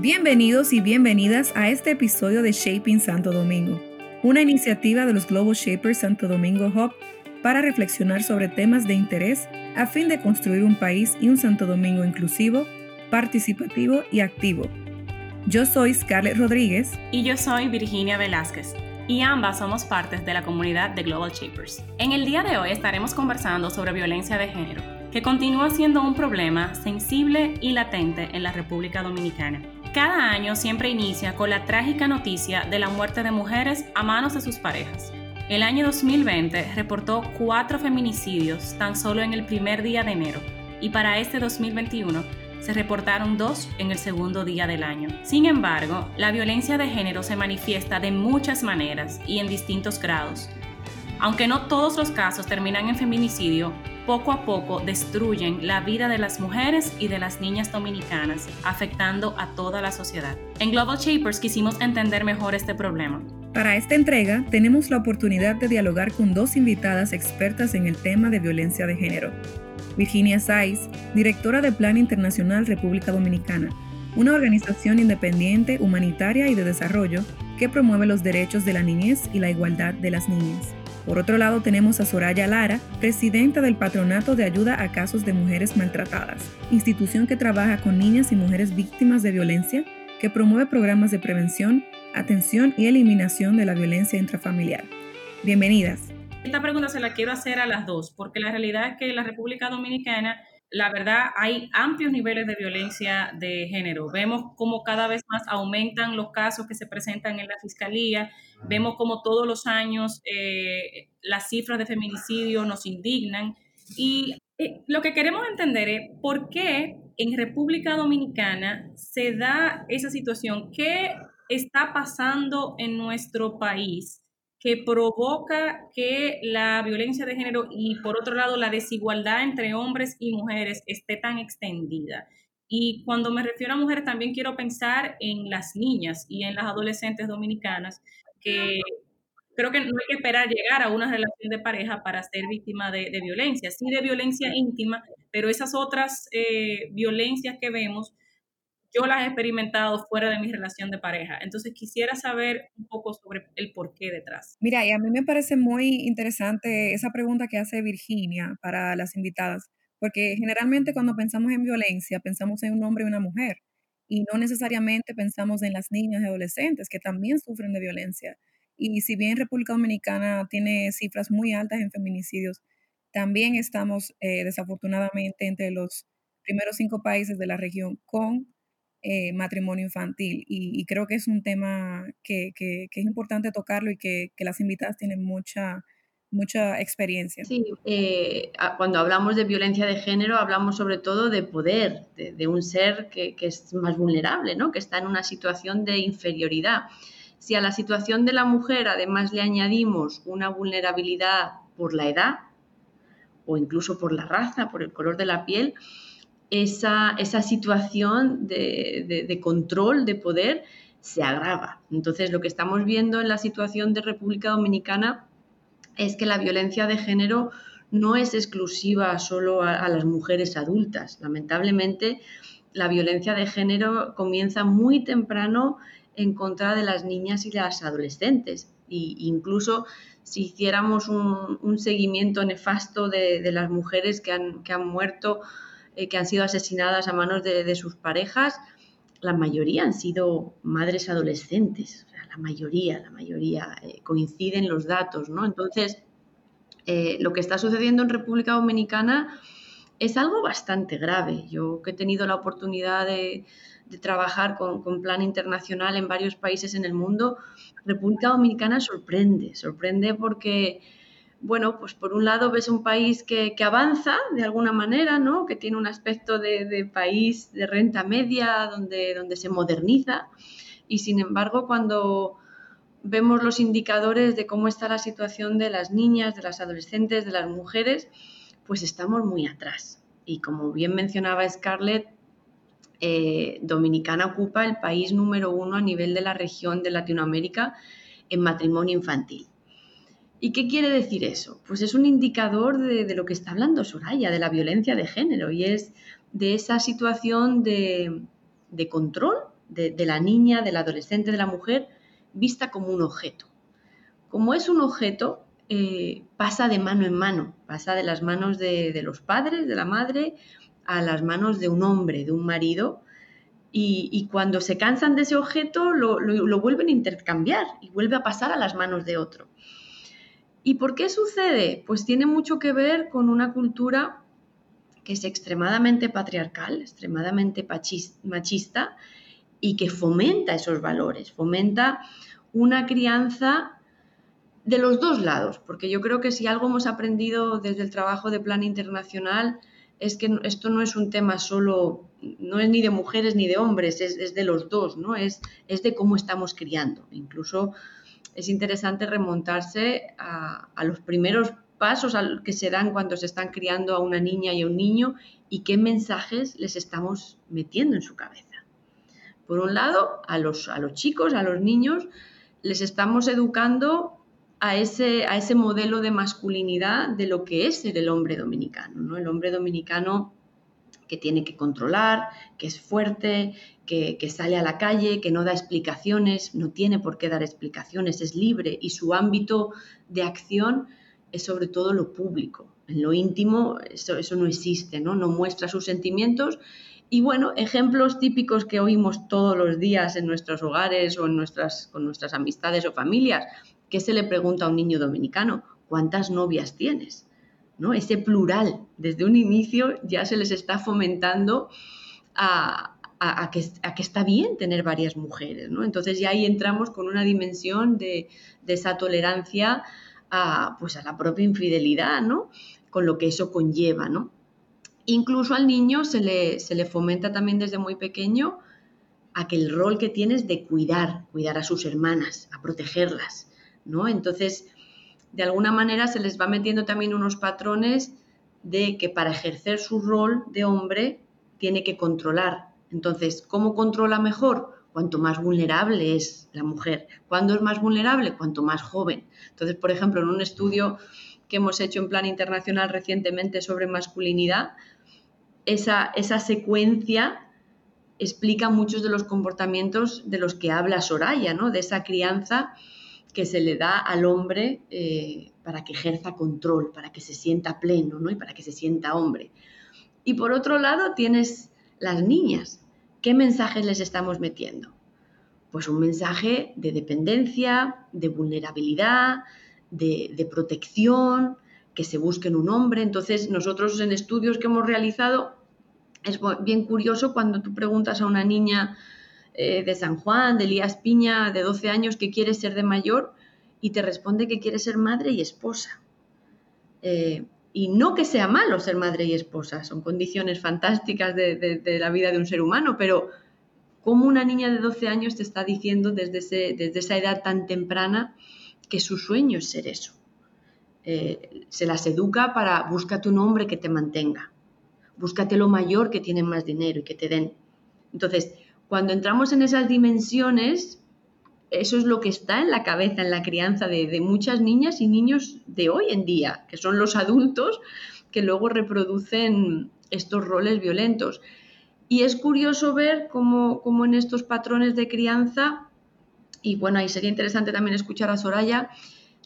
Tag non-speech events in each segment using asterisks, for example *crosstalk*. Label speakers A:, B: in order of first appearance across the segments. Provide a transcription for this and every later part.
A: Bienvenidos y bienvenidas a este episodio de Shaping Santo Domingo, una iniciativa de los Global Shapers Santo Domingo Hub para reflexionar sobre temas de interés a fin de construir un país y un Santo Domingo inclusivo, participativo y activo. Yo soy Scarlett Rodríguez.
B: Y yo soy Virginia Velázquez. Y ambas somos partes de la comunidad de Global Shapers. En el día de hoy estaremos conversando sobre violencia de género, que continúa siendo un problema sensible y latente en la República Dominicana. Cada año siempre inicia con la trágica noticia de la muerte de mujeres a manos de sus parejas. El año 2020 reportó cuatro feminicidios tan solo en el primer día de enero y para este 2021 se reportaron dos en el segundo día del año. Sin embargo, la violencia de género se manifiesta de muchas maneras y en distintos grados. Aunque no todos los casos terminan en feminicidio, poco a poco destruyen la vida de las mujeres y de las niñas dominicanas, afectando a toda la sociedad. En Global Shapers quisimos entender mejor este problema.
A: Para esta entrega tenemos la oportunidad de dialogar con dos invitadas expertas en el tema de violencia de género. Virginia Saiz, directora de Plan Internacional República Dominicana, una organización independiente, humanitaria y de desarrollo que promueve los derechos de la niñez y la igualdad de las niñas. Por otro lado tenemos a Soraya Lara, presidenta del Patronato de Ayuda a Casos de Mujeres Maltratadas, institución que trabaja con niñas y mujeres víctimas de violencia, que promueve programas de prevención atención y eliminación de la violencia intrafamiliar. Bienvenidas.
B: Esta pregunta se la quiero hacer a las dos, porque la realidad es que la República Dominicana, la verdad, hay amplios niveles de violencia de género. Vemos cómo cada vez más aumentan los casos que se presentan en la fiscalía, vemos cómo todos los años eh, las cifras de feminicidio nos indignan y eh, lo que queremos entender es por qué en República Dominicana se da esa situación. ¿Qué está pasando en nuestro país que provoca que la violencia de género y por otro lado la desigualdad entre hombres y mujeres esté tan extendida. Y cuando me refiero a mujeres también quiero pensar en las niñas y en las adolescentes dominicanas que creo que no hay que esperar llegar a una relación de pareja para ser víctima de, violencia, sí de violencia íntima, pero esas otras eh, violencias que vemos yo las he experimentado fuera de mi relación de pareja. Entonces quisiera saber un poco sobre el porqué detrás.
A: Mira, y a mí me parece muy interesante esa pregunta que hace Virginia para las invitadas, porque generalmente cuando pensamos en violencia pensamos en un hombre y una mujer y no necesariamente pensamos en las niñas y adolescentes que también sufren de violencia. Y si bien República Dominicana tiene cifras muy altas en feminicidios, también estamos eh, desafortunadamente entre los primeros cinco países de la región con eh, matrimonio infantil. Y, creo que es un tema que, es importante tocarlo y que, las invitadas tienen mucha, mucha experiencia.
C: Sí, eh, cuando hablamos de violencia de género hablamos sobre todo de poder, de, un ser que, es más vulnerable, ¿no? que está en una situación de inferioridad. Si a la situación de la mujer además le añadimos una vulnerabilidad por la edad o incluso por la raza, por el color de la piel, esa, esa situación de, de, control, de poder, se agrava. Entonces, lo que estamos viendo en la situación de República Dominicana es que la violencia de género no es exclusiva solo a, las mujeres adultas. Lamentablemente, la violencia de género comienza muy temprano en contra de las niñas y las adolescentes. E incluso si hiciéramos un, un seguimiento nefasto de, de, las mujeres que han, que han muerto eh, que han sido asesinadas a manos de, sus parejas, la mayoría han sido madres adolescentes, la mayoría, la mayoría, eh, coinciden los datos, ¿no? Entonces, eh, lo que está sucediendo en República Dominicana es algo bastante grave. Yo que he tenido la oportunidad de, trabajar con, con, plan internacional en varios países en el mundo, República Dominicana sorprende, sorprende porque bueno, pues por un lado ves un país que, avanza de alguna manera, ¿no? que tiene un aspecto de, país de renta media, donde, donde se moderniza, y sin embargo cuando vemos los indicadores de cómo está la situación de las niñas, de las adolescentes, de las mujeres, pues estamos muy atrás. Y como bien mencionaba Scarlett, eh, Dominicana ocupa el país número uno a nivel de la región de Latinoamérica en matrimonio infantil. ¿Y qué quiere decir eso? Pues es un indicador de, lo que está hablando Soraya, de la violencia de género, y es de esa situación de, control de, la niña, del adolescente, de la mujer, vista como un objeto. Como es un objeto, eh, pasa de mano en mano, pasa de las manos de, los padres, de la madre, a las manos de un hombre, de un marido, y, cuando se cansan de ese objeto lo, lo, vuelven a intercambiar y vuelve a pasar a las manos de otro. ¿Y por qué sucede? Pues tiene mucho que ver con una cultura que es extremadamente patriarcal, extremadamente machista y que fomenta esos valores, fomenta una crianza de los dos lados, porque yo creo que si algo hemos aprendido desde el trabajo de plan internacional es que esto no es un tema solo, no es ni de mujeres ni de hombres, es, de los dos, ¿no? Es, de cómo estamos criando. Incluso es interesante remontarse a, los primeros pasos que se dan cuando se están criando a una niña y a un niño y qué mensajes les estamos metiendo en su cabeza. Por un lado, a los, a los chicos, a los niños, les estamos educando a ese, a ese modelo de masculinidad de lo que es ser el hombre dominicano. ¿no? El hombre dominicano que tiene que controlar, que es fuerte, que, sale a la calle, que no da explicaciones, no tiene por qué dar explicaciones, es libre y su ámbito de acción es sobre todo lo público. En lo íntimo eso, eso no existe, ¿no? no muestra sus sentimientos. Y bueno, ejemplos típicos que oímos todos los días en nuestros hogares o en nuestras, con nuestras amistades o familias. ¿Qué se le pregunta a un niño dominicano? ¿Cuántas novias tienes? Ese plural, desde un inicio ya se les está fomentando a, que, está bien tener varias mujeres, ¿no? Entonces ya ahí entramos con una dimensión de, esa tolerancia a, pues a la propia infidelidad, ¿no? Con lo que eso conlleva, ¿no? Incluso al niño se le, se le fomenta también desde muy pequeño a que el rol que tiene es de cuidar, cuidar a sus hermanas, a protegerlas, ¿no? Entonces, de alguna manera se les va metiendo también unos patrones de que para ejercer su rol de hombre tiene que controlar. Entonces, ¿cómo controla mejor? Cuanto más vulnerable es la mujer. ¿Cuándo es más vulnerable? Cuanto más joven. Entonces, por ejemplo, en un estudio que hemos hecho en plan internacional recientemente sobre masculinidad, esa, esa secuencia explica muchos de los comportamientos de los que habla Soraya, ¿no? de esa crianza que se le da al hombre eh, para que ejerza control, para que se sienta pleno ¿no? y para que se sienta hombre. Y por otro lado tienes las niñas. ¿Qué mensajes les estamos metiendo? Pues un mensaje de dependencia, de vulnerabilidad, de, de protección, que se busquen un hombre. Entonces nosotros en estudios que hemos realizado es bien curioso cuando tú preguntas a una niña eh, de San Juan, de Elías Piña, de 12 años, que quiere ser de mayor y te responde que quiere ser madre y esposa. Eh, y no que sea malo ser madre y esposa, son condiciones fantásticas de, la vida de un ser humano, pero ¿cómo una niña de 12 años te está diciendo desde, desde esa edad tan temprana que su sueño es ser eso? Eh, se las educa para búscate un hombre que te mantenga, búscate lo mayor que tiene más dinero y que te den. Entonces, cuando entramos en esas dimensiones, eso es lo que está en la cabeza, en la crianza de, muchas niñas y niños de hoy en día, que son los adultos que luego reproducen estos roles violentos. Y es curioso ver cómo, cómo, en estos patrones de crianza, y bueno, ahí sería interesante también escuchar a Soraya,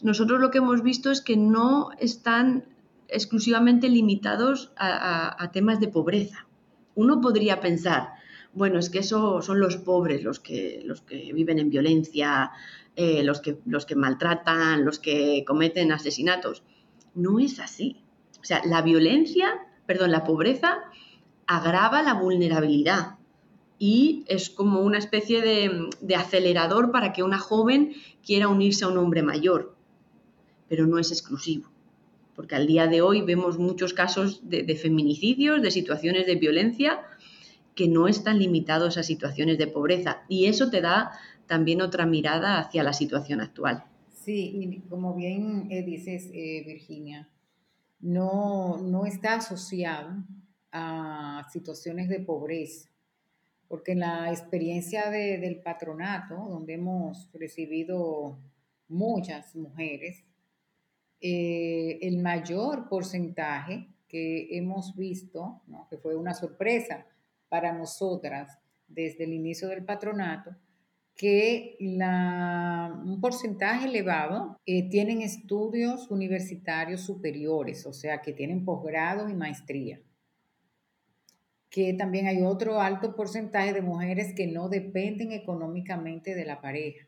C: nosotros lo que hemos visto es que no están exclusivamente limitados a temas de pobreza. Uno podría pensar, bueno, es que eso son los pobres los que, viven en violencia, eh, los, que, maltratan, los que cometen asesinatos. No es así. O sea, la violencia, perdón, la pobreza agrava la vulnerabilidad y es como una especie de, acelerador para que una joven quiera unirse a un hombre mayor, pero no es exclusivo, porque al día de hoy vemos muchos casos de feminicidios, de situaciones de violencia que no están limitados a situaciones de pobreza. Y eso te da también otra mirada hacia la situación actual.
D: Sí, y como bien eh, dices, eh, Virginia, no, no está asociado a situaciones de pobreza, porque en la experiencia del patronato, donde hemos recibido muchas mujeres, eh, el mayor porcentaje que hemos visto, que fue una sorpresa, para nosotras desde el inicio del patronato que un porcentaje elevado eh, tienen estudios universitarios superiores, o sea, que tienen posgrado y maestría. Que también hay otro alto porcentaje de mujeres que no dependen económicamente de la pareja.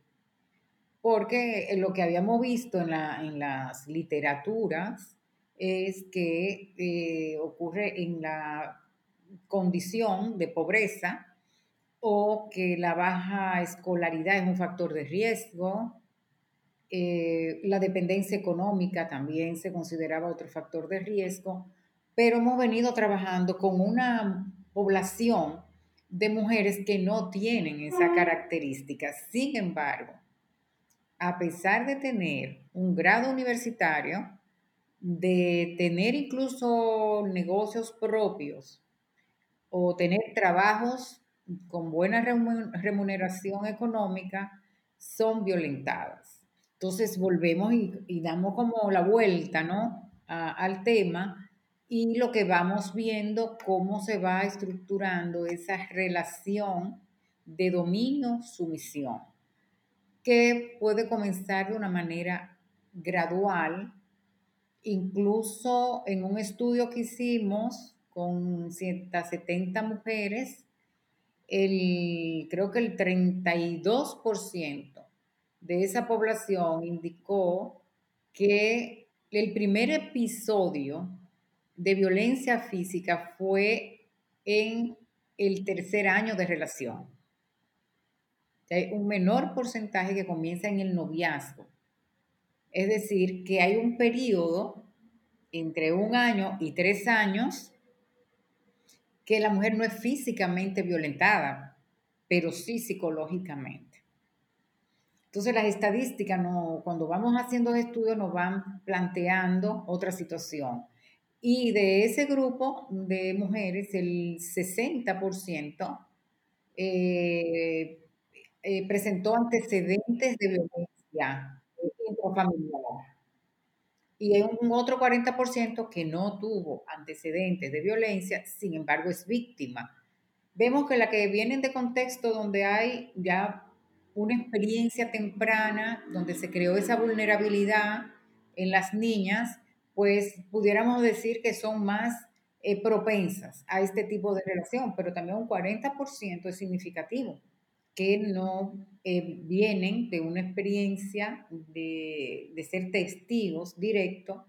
D: Porque lo que habíamos visto en, las literaturas es que eh, ocurre en la condición de pobreza, o que la baja escolaridad es un factor de riesgo. Eh, la dependencia económica también se consideraba otro factor de riesgo, pero hemos venido trabajando con una población de mujeres que no tienen esa característica. Sin embargo, a pesar de tener un grado universitario, de tener incluso negocios propios o tener trabajos con buena remuneración económica son violentadas. Entonces volvemos y, damos como la vuelta ¿no? al tema y lo que vamos viendo, cómo se va estructurando esa relación de dominio-sumisión, que puede comenzar de una manera gradual, incluso en un estudio que hicimos con 170 mujeres, el, creo que el 32% de esa población indicó que el primer episodio de violencia física fue en el tercer año de relación. Hay un menor porcentaje que comienza en el noviazgo. Es decir, que hay un periodo entre un año y tres años que la mujer no es físicamente violentada, pero sí psicológicamente. Entonces las estadísticas, no, cuando vamos haciendo estudios, nos van planteando otra situación. Y de ese grupo de mujeres, el 60% eh, eh, presentó antecedentes de violencia intrafamiliar y hay un otro 40% que no tuvo antecedentes de violencia, sin embargo es víctima. Vemos que la que vienen de contexto donde hay ya una experiencia temprana, donde se creó esa vulnerabilidad en las niñas, pues pudiéramos decir que son más eh, propensas a este tipo de relación, pero también un 40% es significativo que no eh, vienen de una experiencia de, ser testigos directos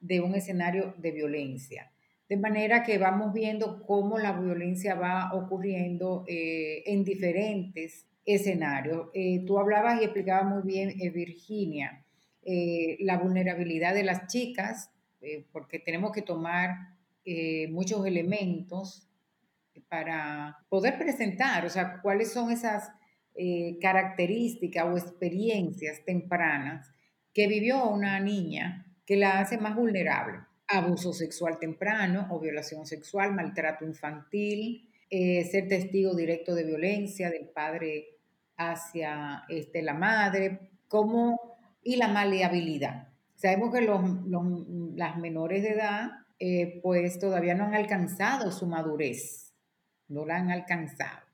D: de un escenario de violencia. De manera que vamos viendo cómo la violencia va ocurriendo eh, en diferentes escenarios. Eh, tú hablabas y explicabas muy bien, Virginia, la vulnerabilidad de las chicas, porque tenemos que tomar muchos elementos para poder presentar, o sea, cuáles son esas eh, características o experiencias tempranas que vivió una niña que la hace más vulnerable. Abuso sexual temprano o violación sexual, maltrato infantil, eh, ser testigo directo de violencia del padre hacia este, la madre, y la maleabilidad. Sabemos que los, las menores de edad eh, pues todavía no han alcanzado su madurez no la han alcanzado.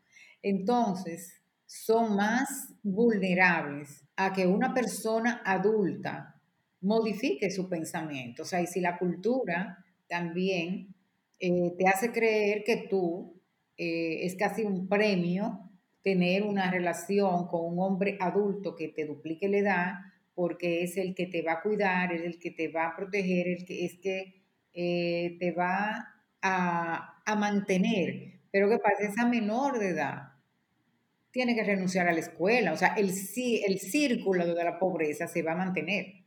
D: Entonces, son más vulnerables a que una persona adulta modifique su pensamiento. O sea, y si la cultura también eh, te hace creer que tú eh, es casi un premio tener una relación con un hombre adulto que te duplique la edad, porque es el que te va a cuidar, es el que te va a proteger, el que es que eh, te va a mantener. Pero ¿qué pasa? Esa menor de edad tiene que renunciar a la escuela. O sea, el, el círculo de la pobreza se va a mantener.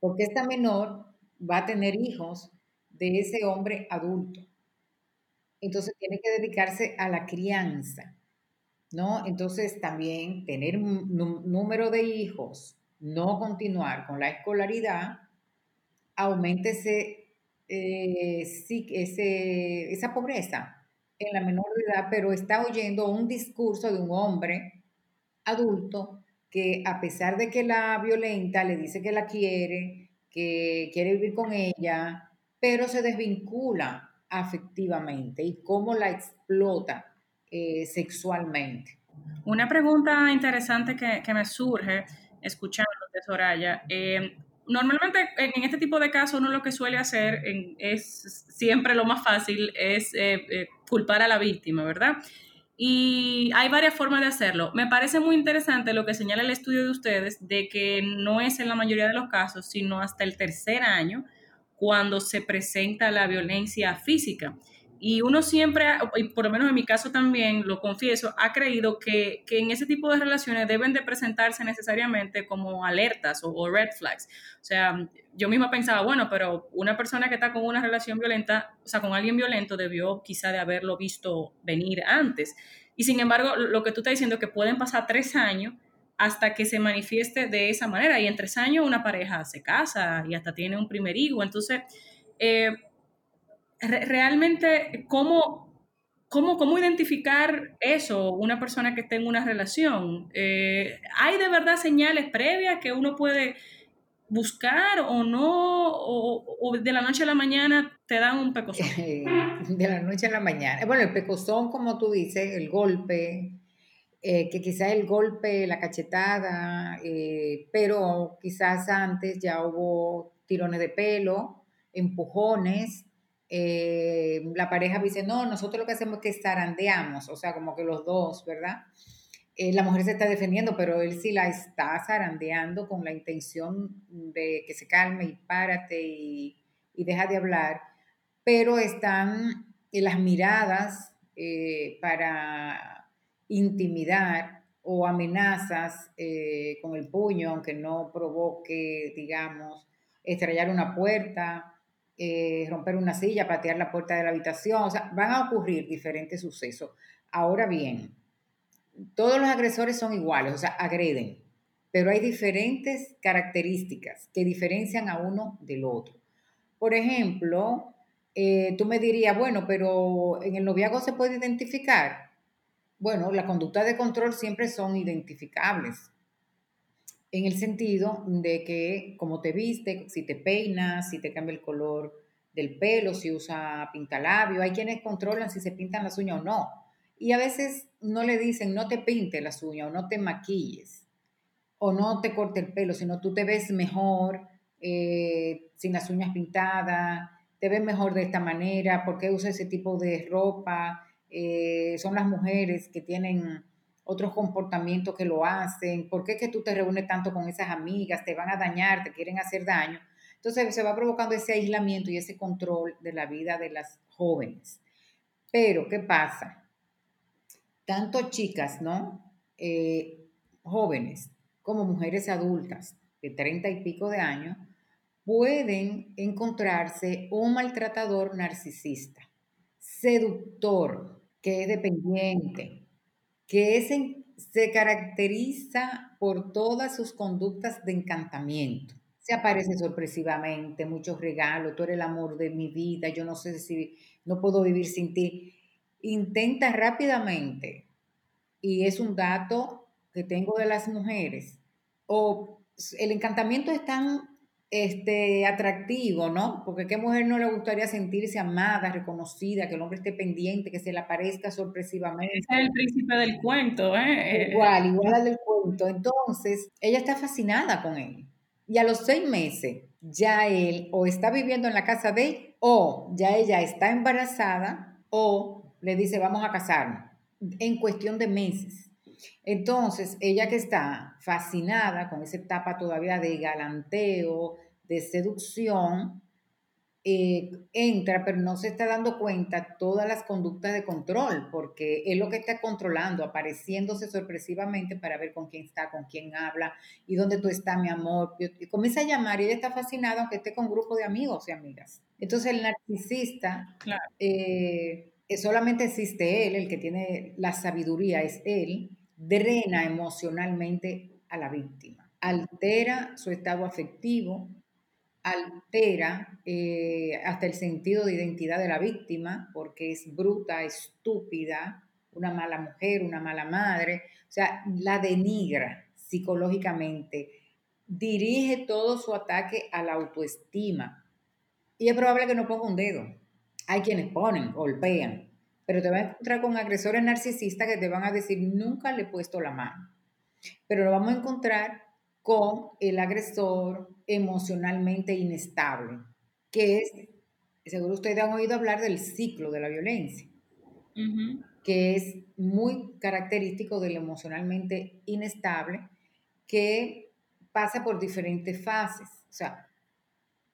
D: Porque esta menor va a tener hijos de ese hombre adulto. Entonces tiene que dedicarse a la crianza, ¿no? Entonces también tener número de hijos, no continuar con la escolaridad, aumenta ese, eh, ese, esa pobreza en la menor edad, pero está oyendo un discurso de un hombre adulto que a pesar de que la violenta, le dice que la quiere, que quiere vivir con ella, pero se desvincula afectivamente y cómo la explota eh, sexualmente.
B: Una pregunta interesante que, que me surge escuchándote, Soraya. Eh, normalmente en este tipo de casos uno lo que suele hacer es siempre lo más fácil es eh, eh, culpar a la víctima, ¿verdad? Y hay varias formas de hacerlo. Me parece muy interesante lo que señala el estudio de ustedes de que no es en la mayoría de los casos, sino hasta el tercer año cuando se presenta la violencia física. Y uno siempre, y por lo menos en mi caso también, lo confieso, ha creído que, que en ese tipo de relaciones deben de presentarse necesariamente como alertas o, red flags. O sea, yo misma pensaba, bueno, pero una persona que está con una relación violenta, o sea, con alguien violento, debió quizá de haberlo visto venir antes. Y sin embargo, lo que tú estás diciendo, que pueden pasar tres años hasta que se manifieste de esa manera. Y en tres años una pareja se casa y hasta tiene un primer hijo. Entonces, eh, realmente, ¿cómo, cómo, ¿cómo identificar eso, una persona que esté en una relación? Eh, ¿Hay de verdad señales previas que uno puede buscar o no? O, de la noche a la mañana te dan un pecozón? *laughs*
D: De la noche a la mañana. Bueno, el pecozón, como tú dices, el golpe, eh, que quizás el golpe, la cachetada, eh, pero quizás antes ya hubo tirones de pelo, empujones, eh, la pareja dice, no, nosotros lo que hacemos es que zarandeamos, o sea, como que los dos, ¿verdad? Eh, la mujer se está defendiendo, pero él sí la está zarandeando con la intención de que se calme y párate y, deja de hablar, pero están en las miradas eh, para intimidar o amenazas con el puño, aunque no provoque, digamos, estrellar una puerta eh, romper una silla, patear la puerta de la habitación, o sea, van a ocurrir diferentes sucesos. Ahora bien, todos los agresores son iguales, o sea, agreden, pero hay diferentes características que diferencian a uno del otro. Por ejemplo, eh, tú me dirías, bueno, pero en el noviazgo se puede identificar. Bueno, la conducta de control siempre son identificables en el sentido de que como te viste, si te peinas, si te cambia el color del pelo, si usa pintalabio, hay quienes controlan si se pintan las uñas o no. Y a veces no le dicen no te pinte las uñas o no te maquilles o no te corte el pelo, sino tú te ves mejor eh, sin las uñas pintadas, te ves mejor de esta manera, ¿por qué usa ese tipo de ropa? Eh, son las mujeres que tienen otros comportamientos que lo hacen, por qué es que tú te reúnes tanto con esas amigas, te van a dañar, te quieren hacer daño. Entonces se va provocando ese aislamiento y ese control de la vida de las jóvenes. Pero, ¿qué pasa? Tanto chicas, ¿no? Eh, jóvenes como mujeres adultas de treinta y pico de años pueden encontrarse un maltratador narcisista, seductor, que es dependiente, que se caracteriza por todas sus conductas de encantamiento. Se aparece sorpresivamente, muchos regalos, tú eres el amor de mi vida, yo no sé si no puedo vivir sin ti. Intenta rápidamente, y es un dato que tengo de las mujeres, o el encantamiento es tan este, atractivo, ¿no? Porque qué mujer no le gustaría sentirse amada, reconocida, que el hombre esté pendiente, que se le aparezca sorpresivamente.
B: es el príncipe del cuento, ¿eh?
D: Igual, igual al del cuento. Entonces, ella está fascinada con él. Y a los seis meses, ya él o está viviendo en la casa de él, o ya ella está embarazada, o le dice, vamos a casarnos, en cuestión de meses. Entonces, ella que está fascinada con esa etapa todavía de galanteo, de seducción, eh, entra, pero no se está dando cuenta todas las conductas de control, porque es lo que está controlando, apareciéndose sorpresivamente para ver con quién está, con quién habla y dónde tú estás, mi amor. Y comienza a llamar y ella está fascinada aunque esté con un grupo de amigos y amigas. Entonces el narcisista eh, solamente existe él, el que tiene la sabiduría es él, drena emocionalmente a la víctima, altera su estado afectivo, altera eh, hasta el sentido de identidad de la víctima, porque es bruta, estúpida, una mala mujer, una mala madre, o sea, la denigra psicológicamente, dirige todo su ataque a la autoestima. Y es probable que no ponga un dedo. Hay quienes ponen, golpean, pero te vas a encontrar con agresores narcisistas que te van a decir, nunca le he puesto la mano. Pero lo vamos a encontrar con el agresor emocionalmente inestable, que es, seguro ustedes han oído hablar del ciclo de la violencia, que es muy característico del emocionalmente inestable, que pasa por diferentes fases. O sea,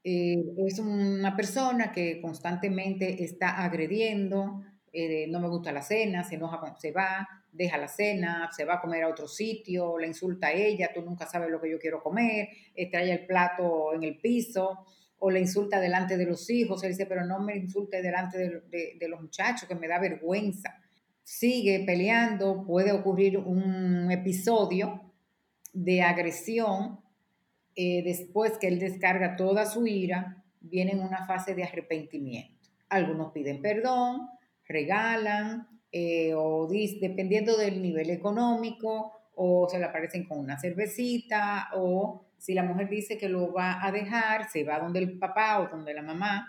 D: eh, es una persona que constantemente está agrediendo, eh, no me gusta la cena, se enoja se va, deja la cena, se va a comer a otro sitio, la insulta a ella, tú nunca sabes lo que yo quiero comer, trae el plato en el piso, o le insulta delante de los hijos, él dice, pero no me insulte delante de, los muchachos, que me da vergüenza. Sigue peleando, puede ocurrir un episodio de agresión, eh, después que él descarga toda su ira, viene en una fase de arrepentimiento. Algunos piden perdón, regalan, eh, o dependiendo del nivel económico, o se le aparecen con una cervecita, o si la mujer dice que lo va a dejar, se va donde el papá o donde la mamá,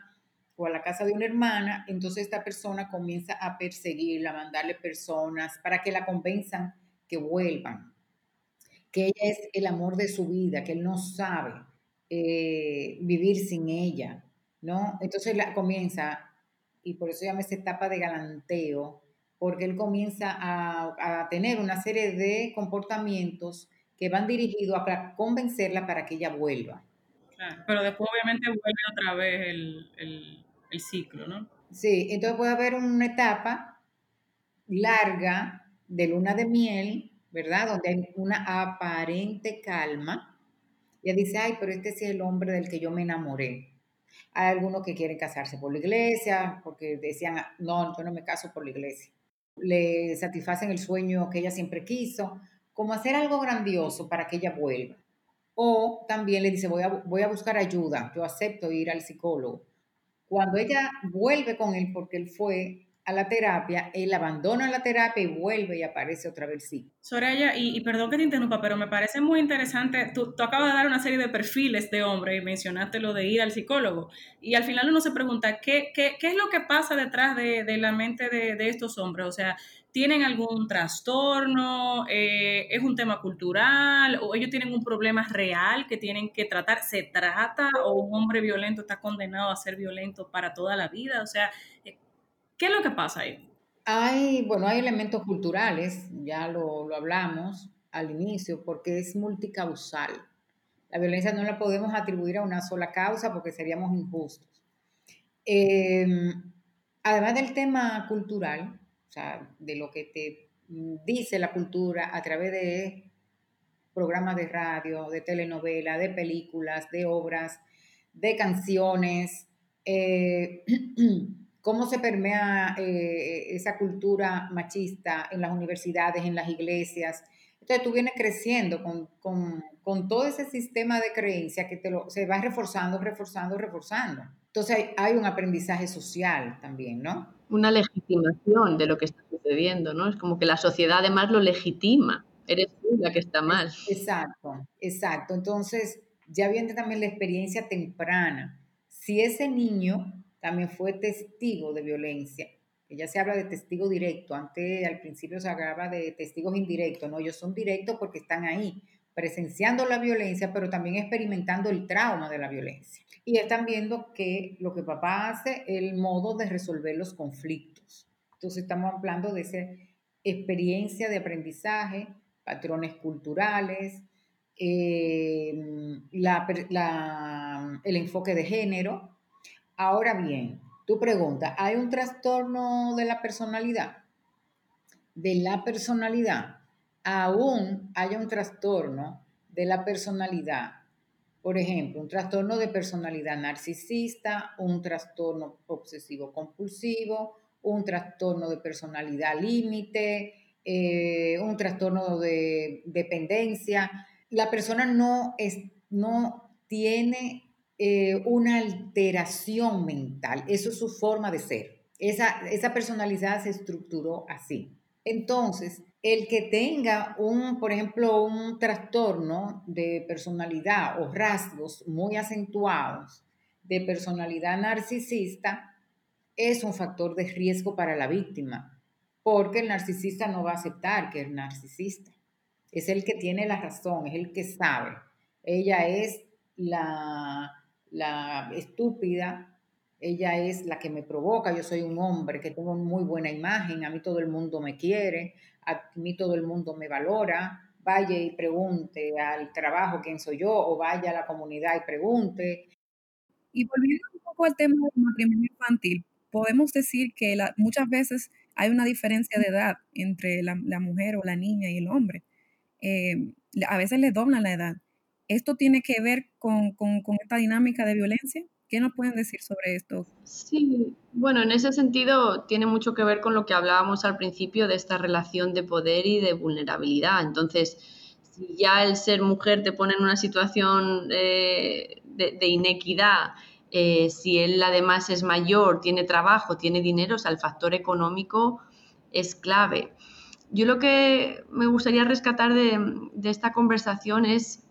D: o a la casa de una hermana, entonces esta persona comienza a perseguirla, a mandarle personas para que la convenzan que vuelvan, que ella es el amor de su vida, que él no sabe eh, vivir sin ella, ¿no? Entonces la comienza y por eso llama esa etapa de galanteo, porque él comienza a, tener una serie de comportamientos que van dirigidos a convencerla para que ella vuelva.
B: Claro, pero después obviamente vuelve otra vez el, ciclo, ¿no?
D: Sí, entonces puede haber una etapa larga de luna de miel, ¿verdad? Donde hay una aparente calma. Ella dice, ay, pero este es el hombre del que yo me enamoré. Hay algunos que quieren casarse por la iglesia, porque decían, no, yo no me caso por la iglesia. Le satisfacen el sueño que ella siempre quiso, como hacer algo grandioso para que ella vuelva. O también le dice, voy a, voy a buscar ayuda, yo acepto ir al psicólogo. Cuando ella vuelve con él, porque él fue a la terapia, él abandona la terapia y vuelve y aparece otra vez sí.
B: Soraya, y, y perdón que te interrumpa, pero me parece muy interesante, tú, tú, acabas de dar una serie de perfiles de hombre y mencionaste lo de ir al psicólogo, y al final uno se pregunta, ¿qué, qué, qué es lo que pasa detrás de, de la mente de, de, estos hombres? O sea, ¿tienen algún trastorno? Eh, ¿Es un tema cultural? ¿O ellos tienen un problema real que tienen que tratar? ¿Se trata? ¿O un hombre violento está condenado a ser violento para toda la vida? O sea, ¿Qué es lo que pasa ahí?
D: Hay, bueno, hay elementos culturales, ya lo, lo hablamos al inicio, porque es multicausal. La violencia no la podemos atribuir a una sola causa porque seríamos injustos. Em, además del tema cultural, o sea, de lo que te dice la cultura a través de programas de radio, de telenovela, de películas, de obras, de canciones, eh, *clears throat* cómo se permea eh, esa cultura machista en las universidades, en las iglesias. Entonces tú vienes creciendo con, todo ese sistema de creencia que te lo, se va reforzando, reforzando, reforzando. Entonces hay, hay, un aprendizaje social también, ¿no?
C: Una legitimación de lo que está sucediendo, ¿no? Es como que la sociedad además lo legitima. Eres tú la que está mal.
D: Exacto, exacto. Entonces ya viene también la experiencia temprana. Si ese niño también fue testigo de violencia. Ya se habla de testigo directo, antes al principio se hablaba de testigos indirectos, no, ellos son directos porque están ahí, presenciando la violencia, pero también experimentando el trauma de la violencia. Y están viendo que lo que papá hace, el modo de resolver los conflictos. Entonces estamos hablando de esa experiencia de aprendizaje, patrones culturales, eh, el enfoque de género, Ahora bien, tu pregunta, ¿hay un trastorno de la personalidad? De la personalidad. Aún hay un trastorno de la personalidad. Por ejemplo, un trastorno de personalidad narcisista, un trastorno obsesivo compulsivo, un trastorno de personalidad límite, eh, un trastorno de dependencia. La persona no, es, no tiene eh, una alteración mental. Eso es su forma de ser. Esa, esa personalidad se estructuró así. Entonces, el que tenga un, por ejemplo, un trastorno de personalidad o rasgos muy acentuados de personalidad narcisista, es un factor de riesgo para la víctima, porque el narcisista no va a aceptar que es narcisista. Es el que tiene la razón, es el que sabe. Ella es la, la estúpida, ella es la que me provoca, yo soy un hombre que tengo muy buena imagen, a mí todo el mundo me quiere, a mí todo el mundo me valora, vaya y pregunte al trabajo quién soy yo o vaya a la comunidad y pregunte.
A: Y volviendo un poco al tema del matrimonio infantil, podemos decir que muchas veces hay una diferencia de edad entre la, mujer o la niña y el hombre. Eh, a veces le doblan la edad. ¿Esto tiene que ver con, esta dinámica de violencia? ¿Qué nos pueden decir sobre esto?
C: Sí, bueno, en ese sentido tiene mucho que ver con lo que hablábamos al principio de esta relación de poder y de vulnerabilidad. Entonces, si ya el ser mujer te pone en una situación eh, de, inequidad, eh, si él además es mayor, tiene trabajo, tiene dinero, o sea, el factor económico es clave. Yo lo que me gustaría rescatar de esta conversación es,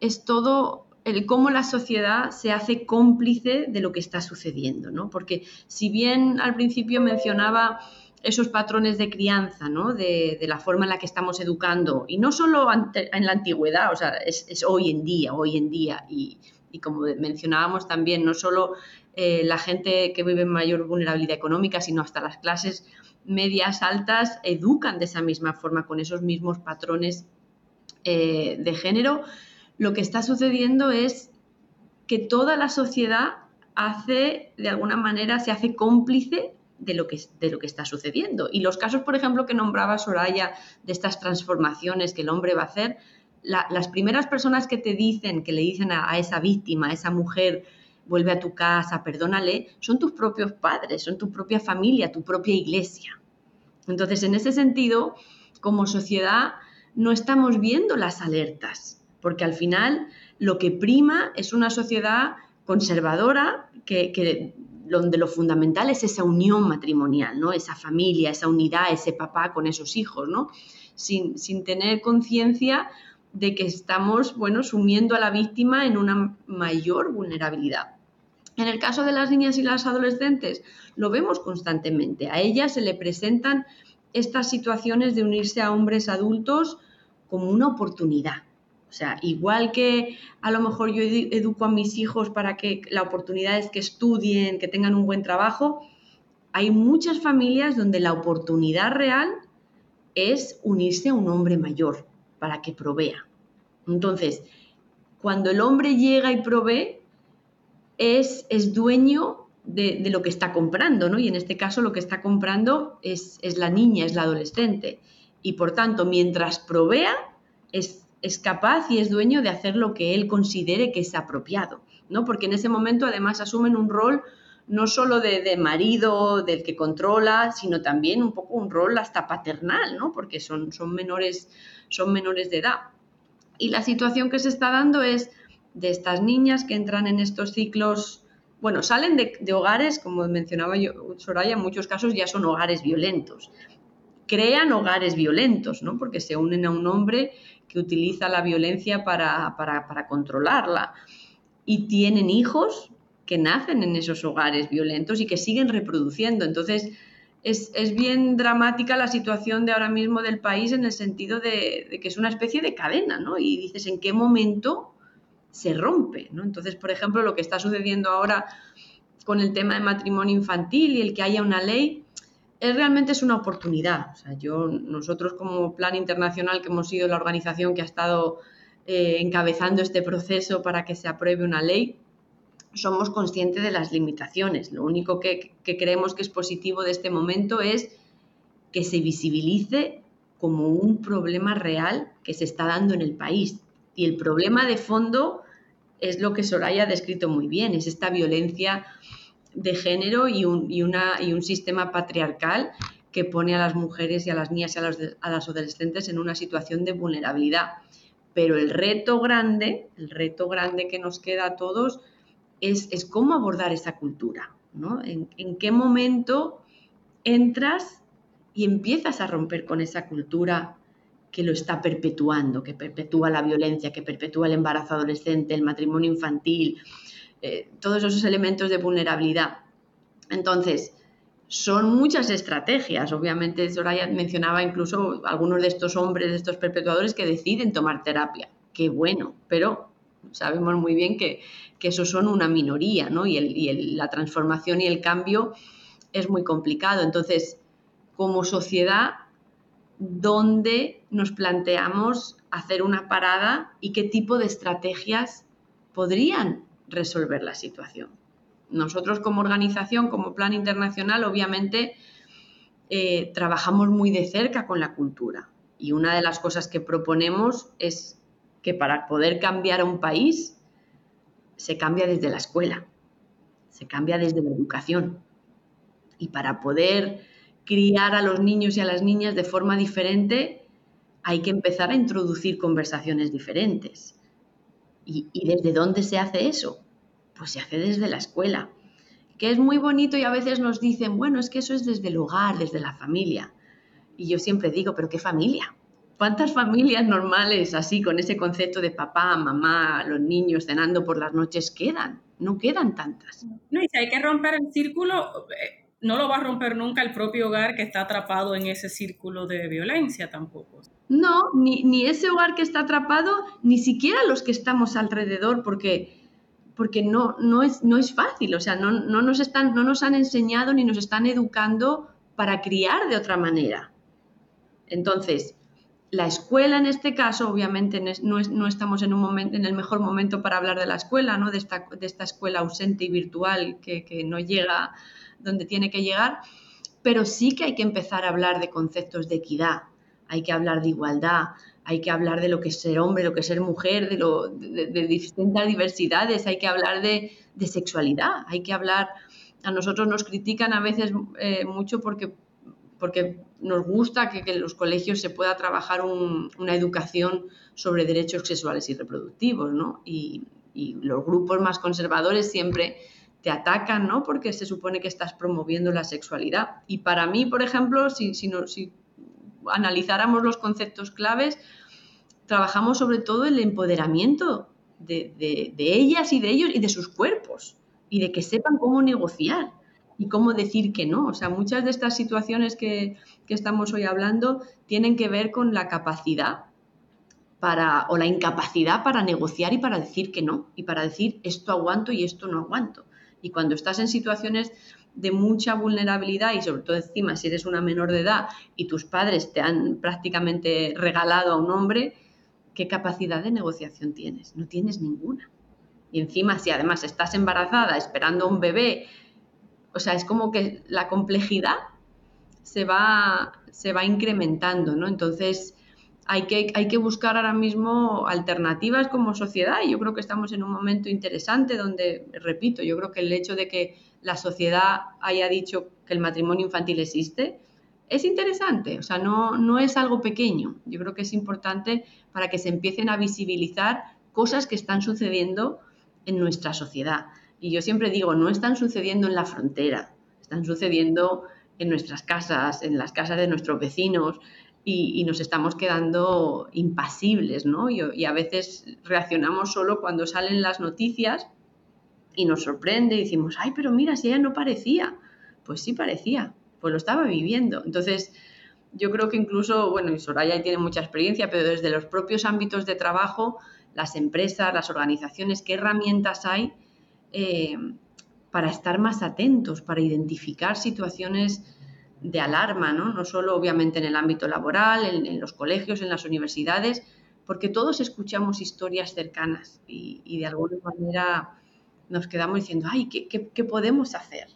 C: es todo el cómo la sociedad se hace cómplice de lo que está sucediendo, ¿no? Porque si bien al principio mencionaba esos patrones de crianza, ¿no? De, la forma en la que estamos educando, y no solo en la antigüedad, o sea, es, hoy en día, hoy en día, y, como mencionábamos también, no solo eh, la gente que vive en mayor vulnerabilidad económica, sino hasta las clases medias altas educan de esa misma forma, con esos mismos patrones eh, de género, lo que está sucediendo es que toda la sociedad hace, de alguna manera, se hace cómplice de lo, que, está sucediendo. Y los casos, por ejemplo, que nombraba Soraya de estas transformaciones que el hombre va a hacer, las primeras personas que te dicen, que le dicen a, a, esa víctima, a esa mujer, vuelve a tu casa, perdónale, son tus propios padres, son tu propia familia, tu propia iglesia. Entonces, en ese sentido, como sociedad, no estamos viendo las alertas porque al final lo que prima es una sociedad conservadora que, donde lo fundamental es esa unión matrimonial, ¿no? Esa familia, esa unidad, ese papá con esos hijos, ¿no? Sin, tener conciencia de que estamos, bueno, sumiendo a la víctima en una mayor vulnerabilidad. En el caso de las niñas y las adolescentes, lo vemos constantemente. A ellas se le presentan estas situaciones de unirse a hombres adultos como una oportunidad, o sea, igual que a lo mejor yo educo a mis hijos para que la oportunidad es que estudien, que tengan un buen trabajo, hay muchas familias donde la oportunidad real es unirse a un hombre mayor para que provea. Entonces, cuando el hombre llega y provee, es, es dueño de, lo que está comprando, ¿no? Y en este caso lo que está comprando es, es la niña, es la adolescente. Y por tanto, mientras provea, es es capaz y es dueño de hacer lo que él considere que es apropiado, ¿no? Porque en ese momento además asumen un rol no solo de, marido, del que controla, sino también un poco un rol hasta paternal, ¿no? Porque son, son, menores, son menores de edad. Y la situación que se está dando es de estas niñas que entran en estos ciclos, bueno, salen de, de hogares, como mencionaba Soraya, en muchos casos ya son hogares violentos. Crean hogares violentos, ¿no? Porque se unen a un hombre que utiliza la violencia para, controlarla. Y tienen hijos que nacen en esos hogares violentos y que siguen reproduciendo. Entonces, es, bien dramática la situación de ahora mismo del país en el sentido de, que es una especie de cadena, ¿no? Y dices, ¿en qué momento se rompe? ¿no? Entonces, por ejemplo, lo que está sucediendo ahora con el tema de matrimonio infantil y el que haya una ley, es realmente es una oportunidad. Yo, nosotros como Plan Internacional, que hemos sido la organización que ha estado eh, encabezando este proceso para que se apruebe una ley, somos conscientes de las limitaciones. Lo único que, que creemos que es positivo de este momento es que se visibilice como un problema real que se está dando en el país. Y el problema de fondo es lo que Soraya ha descrito muy bien, es esta violencia de género y un, y una, y un sistema patriarcal que pone a las mujeres y a las niñas y a las, a las adolescentes en una situación de vulnerabilidad. Pero el reto grande, el reto grande que nos queda a todos es, es cómo abordar esa cultura, ¿no? En, en, qué momento entras y empiezas a romper con esa cultura que lo está perpetuando, que perpetúa la violencia, que perpetúa el embarazo adolescente, el matrimonio infantil, eh, todos esos elementos de vulnerabilidad. Entonces, son muchas estrategias. Obviamente, Soraya mencionaba incluso algunos de estos hombres, de estos perpetuadores que deciden tomar terapia. Qué bueno, pero sabemos muy bien que, eso son una minoría, ¿no? Y, la transformación y el cambio es muy complicado. Entonces, como sociedad, ¿dónde nos planteamos hacer una parada y qué tipo de estrategias podrían resolver la situación? Nosotros como organización, como plan internacional, obviamente eh, trabajamos muy de cerca con la cultura. Y una de las cosas que proponemos es que para poder cambiar a un país se cambia desde la escuela, se cambia desde la educación. Y para poder criar a los niños y a las niñas de forma diferente, hay que empezar a introducir conversaciones diferentes. ¿Y, desde dónde se hace eso? Pues se hace desde la escuela, que es muy bonito y a veces nos dicen, bueno, es que eso es desde el hogar, desde la familia. Y yo siempre digo, pero ¿qué familia? ¿Cuántas familias normales así, con ese concepto de papá, mamá, los niños cenando por las noches quedan? No quedan tantas.
B: No, y si hay que romper el círculo, eh, no lo va a romper nunca el propio hogar que está atrapado en ese círculo de violencia tampoco.
C: No, ni, ese hogar que está atrapado, ni siquiera los que estamos alrededor, porque porque no, no, es, no es fácil, o sea, no, no, nos están, no nos han enseñado ni nos están educando para criar de otra manera. Entonces, la escuela en este caso, obviamente no, no estamos en, un momento, en el mejor momento para hablar de la escuela, ¿no? de, esta, de esta escuela ausente y virtual que, que no llega donde tiene que llegar, pero sí que hay que empezar a hablar de conceptos de equidad, hay que hablar de igualdad, hay que hablar de lo que es ser hombre, lo que es ser mujer, de, lo, de, distintas diversidades, hay que hablar de, sexualidad, hay que hablar, a nosotros nos critican a veces eh, mucho porque, porque nos gusta que, en los colegios se pueda trabajar una educación sobre derechos sexuales y reproductivos, ¿no? Y, los grupos más conservadores siempre te atacan, ¿no? Porque se supone que estás promoviendo la sexualidad. Y para mí, por ejemplo, si, si, no, si analizáramos los conceptos claves, trabajamos sobre todo el empoderamiento de, ellas y de ellos y de sus cuerpos y de que sepan cómo negociar y cómo decir que no. O sea, muchas de estas situaciones que, estamos hoy hablando tienen que ver con la capacidad para, o la incapacidad para negociar y para decir que no, y para decir esto aguanto y esto no aguanto. Y cuando estás en situaciones de mucha vulnerabilidad y sobre todo encima si eres una menor de edad y tus padres te han prácticamente regalado a un hombre, ¿qué capacidad de negociación tienes? No tienes ninguna. Y encima si además estás embarazada esperando un bebé, o sea, es como que la complejidad se va, se va incrementando, ¿no? Entonces, hay que, hay que buscar ahora mismo alternativas como sociedad y yo creo que estamos en un momento interesante donde, repito, yo creo que el hecho de que la sociedad haya dicho que el matrimonio infantil existe, es interesante, o sea, no, no es algo pequeño. Yo creo que es importante para que se empiecen a visibilizar cosas que están sucediendo en nuestra sociedad. Y yo siempre digo, no están sucediendo en la frontera, están sucediendo en nuestras casas, en las casas de nuestros vecinos, y, nos estamos quedando impasibles, ¿no? y, a veces reaccionamos solo cuando salen las noticias y nos sorprende y decimos, ay, pero mira, si ella no parecía. Pues sí parecía, pues lo estaba viviendo. Entonces, yo creo que incluso, bueno, y Soraya tiene mucha experiencia, pero desde los propios ámbitos de trabajo, las empresas, las organizaciones, ¿qué herramientas hay eh, para estar más atentos, para identificar situaciones de alarma, ¿no? No solo obviamente en el ámbito laboral, en, los colegios, en las universidades, porque todos escuchamos historias cercanas y, y de alguna manera nos quedamos diciendo, ay, ¿qué, podemos hacer?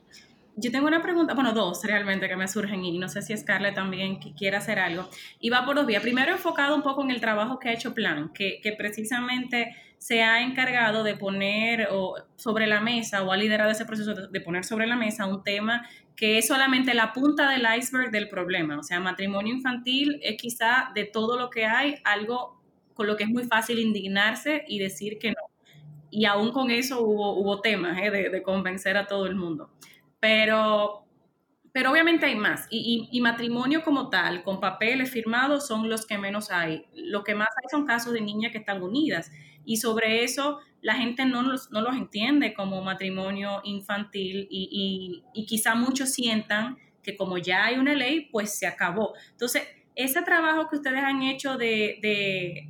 B: Yo tengo una pregunta, bueno, dos realmente que me surgen y no sé si Scarlett también quiere hacer algo. Y va por dos vías. Primero, enfocado un poco en el trabajo que ha hecho Plan, que, precisamente se ha encargado de poner sobre la mesa o ha liderado ese proceso de, poner sobre la mesa un tema que es solamente la punta del iceberg del problema. O sea, matrimonio infantil es quizá de todo lo que hay algo con lo que es muy fácil indignarse y decir que no y aún con eso hubo, hubo temas ¿eh? de, convencer a todo el mundo. Pero, pero obviamente hay más. Y, y, matrimonio como tal, con papeles firmados, son los que menos hay. Lo que más hay son casos de niñas que están unidas. y sobre eso la gente no los, no los entiende como matrimonio infantil y, y, quizá muchos sientan que como ya hay una ley, pues se acabó. Entonces, ese trabajo que ustedes han hecho de, de,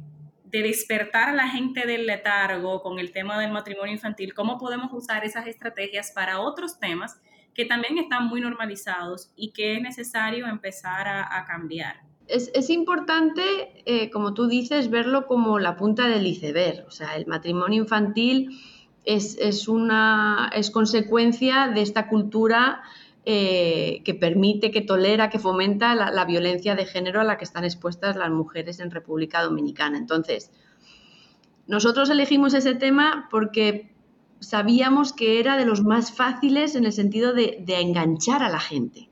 B: de, despertar a la gente del letargo con el tema del matrimonio infantil, ¿cómo podemos usar esas estrategias para otros temas que también están muy normalizados y que es necesario empezar a, cambiar?
C: Es, importante, eh, como tú dices, verlo como la punta del iceberg. O sea, el matrimonio infantil es, una, es consecuencia de esta cultura eh, que permite, que tolera, que fomenta la, violencia de género a la que están expuestas las mujeres en República Dominicana. Entonces, nosotros elegimos ese tema porque sabíamos que era de los más fáciles en el sentido de, enganchar a la gente.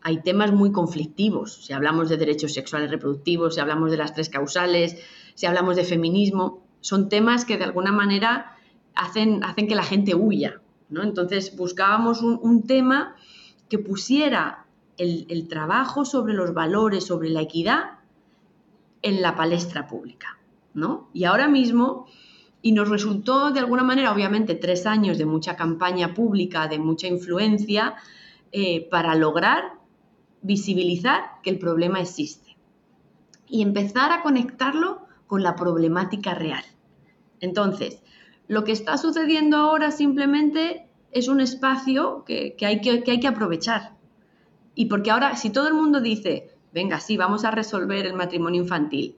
C: Hay temas muy conflictivos, si hablamos de derechos sexuales reproductivos, si hablamos de las tres causales, si hablamos de feminismo, son temas que de alguna manera hacen que la gente huya. ¿No? Entonces buscábamos un, tema que pusiera el, trabajo sobre los valores, sobre la equidad, en la palestra pública. ¿no? Y ahora mismo y nos resultó de alguna manera, obviamente, tres años de mucha campaña pública, de mucha influencia, eh, para lograr visibilizar que el problema existe y empezar a conectarlo con la problemática real. Entonces, lo que está sucediendo ahora simplemente es un espacio que, hay, que, aprovechar. Y porque ahora, si todo el mundo dice, venga, sí, vamos a resolver el matrimonio infantil,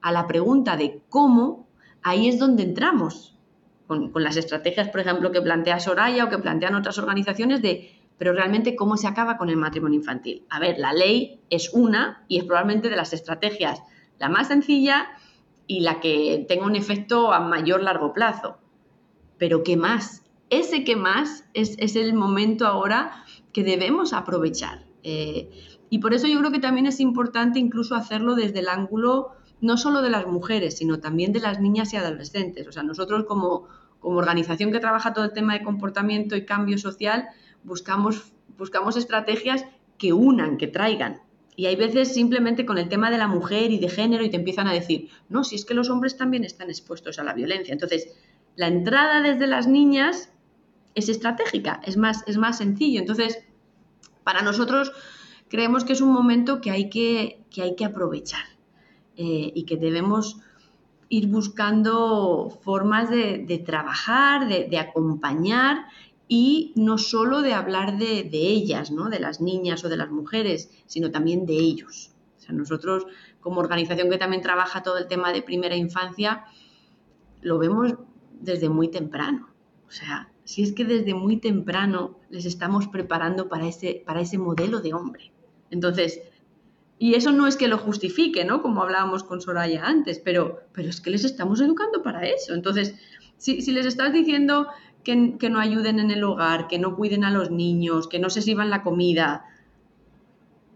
C: a la pregunta de cómo, ahí es donde entramos con, las estrategias, por ejemplo, que plantea Soraya o que plantean otras organizaciones de, pero realmente cómo se acaba con el matrimonio infantil. A ver, la ley es una y es probablemente de las estrategias la más sencilla y la que tenga un efecto a mayor largo plazo. Pero ¿qué más? Ese qué más es, el momento ahora que debemos aprovechar. Eh, y por eso yo creo que también es importante incluso hacerlo desde el ángulo no solo de las mujeres, sino también de las niñas y adolescentes. O sea, nosotros como, como organización que trabaja todo el tema de comportamiento y cambio social, buscamos, buscamos estrategias que unan, que traigan. Y hay veces simplemente con el tema de la mujer y de género y te empiezan a decir, no, si es que los hombres también están expuestos a la violencia. Entonces, la entrada desde las niñas es estratégica, es más, es más sencillo. Entonces, para nosotros creemos que es un momento que hay que, que, hay que aprovechar. Eh, y que debemos ir buscando formas de, trabajar, de, acompañar y no solo de hablar de, ellas, ¿no? de las niñas o de las mujeres, sino también de ellos. O sea, nosotros, como organización que también trabaja todo el tema de primera infancia, lo vemos desde muy temprano. O sea, si es que desde muy temprano les estamos preparando para ese, para ese modelo de hombre. Entonces, y eso no es que lo justifique, ¿no? Como hablábamos con Soraya antes, pero, pero es que les estamos educando para eso. Entonces, si, les estás diciendo que, no ayuden en el hogar, que no cuiden a los niños, que no se sirvan la comida,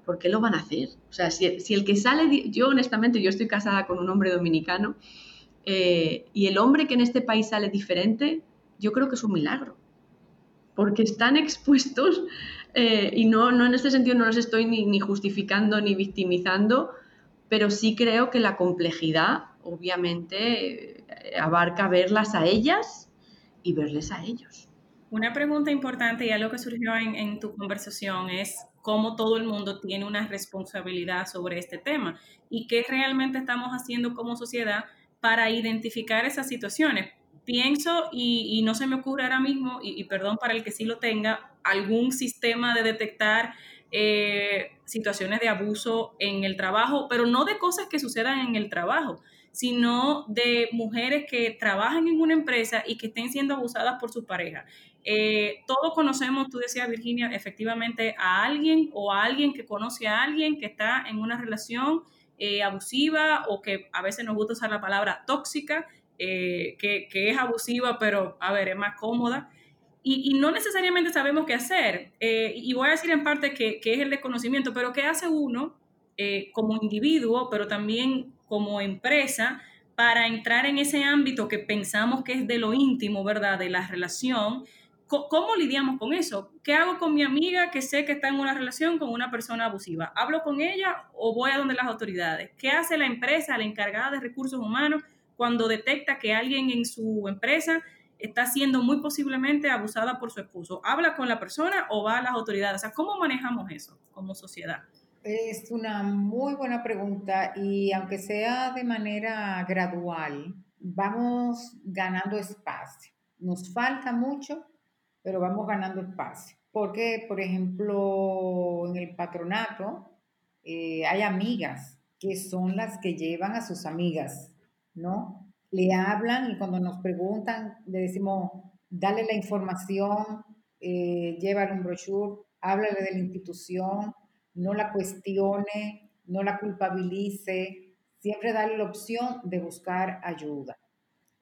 C: ¿por qué lo van a hacer? O sea, si, el que sale, yo honestamente, yo estoy casada con un hombre dominicano, eh, y el hombre que en este país sale diferente, yo creo que es un milagro, porque están expuestos eh, y no, no en este sentido no los estoy ni, justificando ni victimizando, pero sí creo que la complejidad obviamente eh, abarca verlas a ellas y verles a ellos.
B: Una pregunta importante y algo que surgió en, en, tu conversación es cómo todo el mundo tiene una responsabilidad sobre este tema y qué realmente estamos haciendo como sociedad para identificar esas situaciones. Pienso y, no se me ocurre ahora mismo, y, y, perdón para el que sí lo tenga, algún sistema de detectar eh, situaciones de abuso en el trabajo, pero no de cosas que sucedan en el trabajo, sino de mujeres que trabajan en una empresa y que estén siendo abusadas por su pareja. Eh, todos conocemos, tú decías Virginia, efectivamente a alguien o a alguien que conoce a alguien que está en una relación eh, abusiva o que a veces nos gusta usar la palabra tóxica, que, que, es abusiva, pero a ver, es más cómoda y, no necesariamente sabemos qué hacer. Eh, y voy a decir en parte que, es el desconocimiento, pero ¿qué hace uno eh, como individuo, pero también como empresa, para entrar en ese ámbito que pensamos que es de lo íntimo, ¿verdad? De la relación. ¿Cómo lidiamos con eso? ¿Qué hago con mi amiga que sé que está en una relación con una persona abusiva? ¿Hablo con ella o voy a donde las autoridades? ¿Qué hace la empresa, la encargada de recursos humanos? cuando detecta que alguien en su empresa está siendo muy posiblemente abusada por su esposo? ¿Habla con la persona o va a las autoridades? O sea, ¿cómo manejamos eso como sociedad?
D: Es una muy buena pregunta y aunque sea de manera gradual, vamos ganando espacio. Nos falta mucho, pero vamos ganando espacio. Porque, por ejemplo, en el patronato eh, hay amigas que son las que llevan a sus amigas, ¿no? Le hablan y cuando nos preguntan, le decimos, dale la información, eh, llévale un brochure, háblale de la institución, no la cuestione, no la culpabilice, siempre dale la opción de buscar ayuda.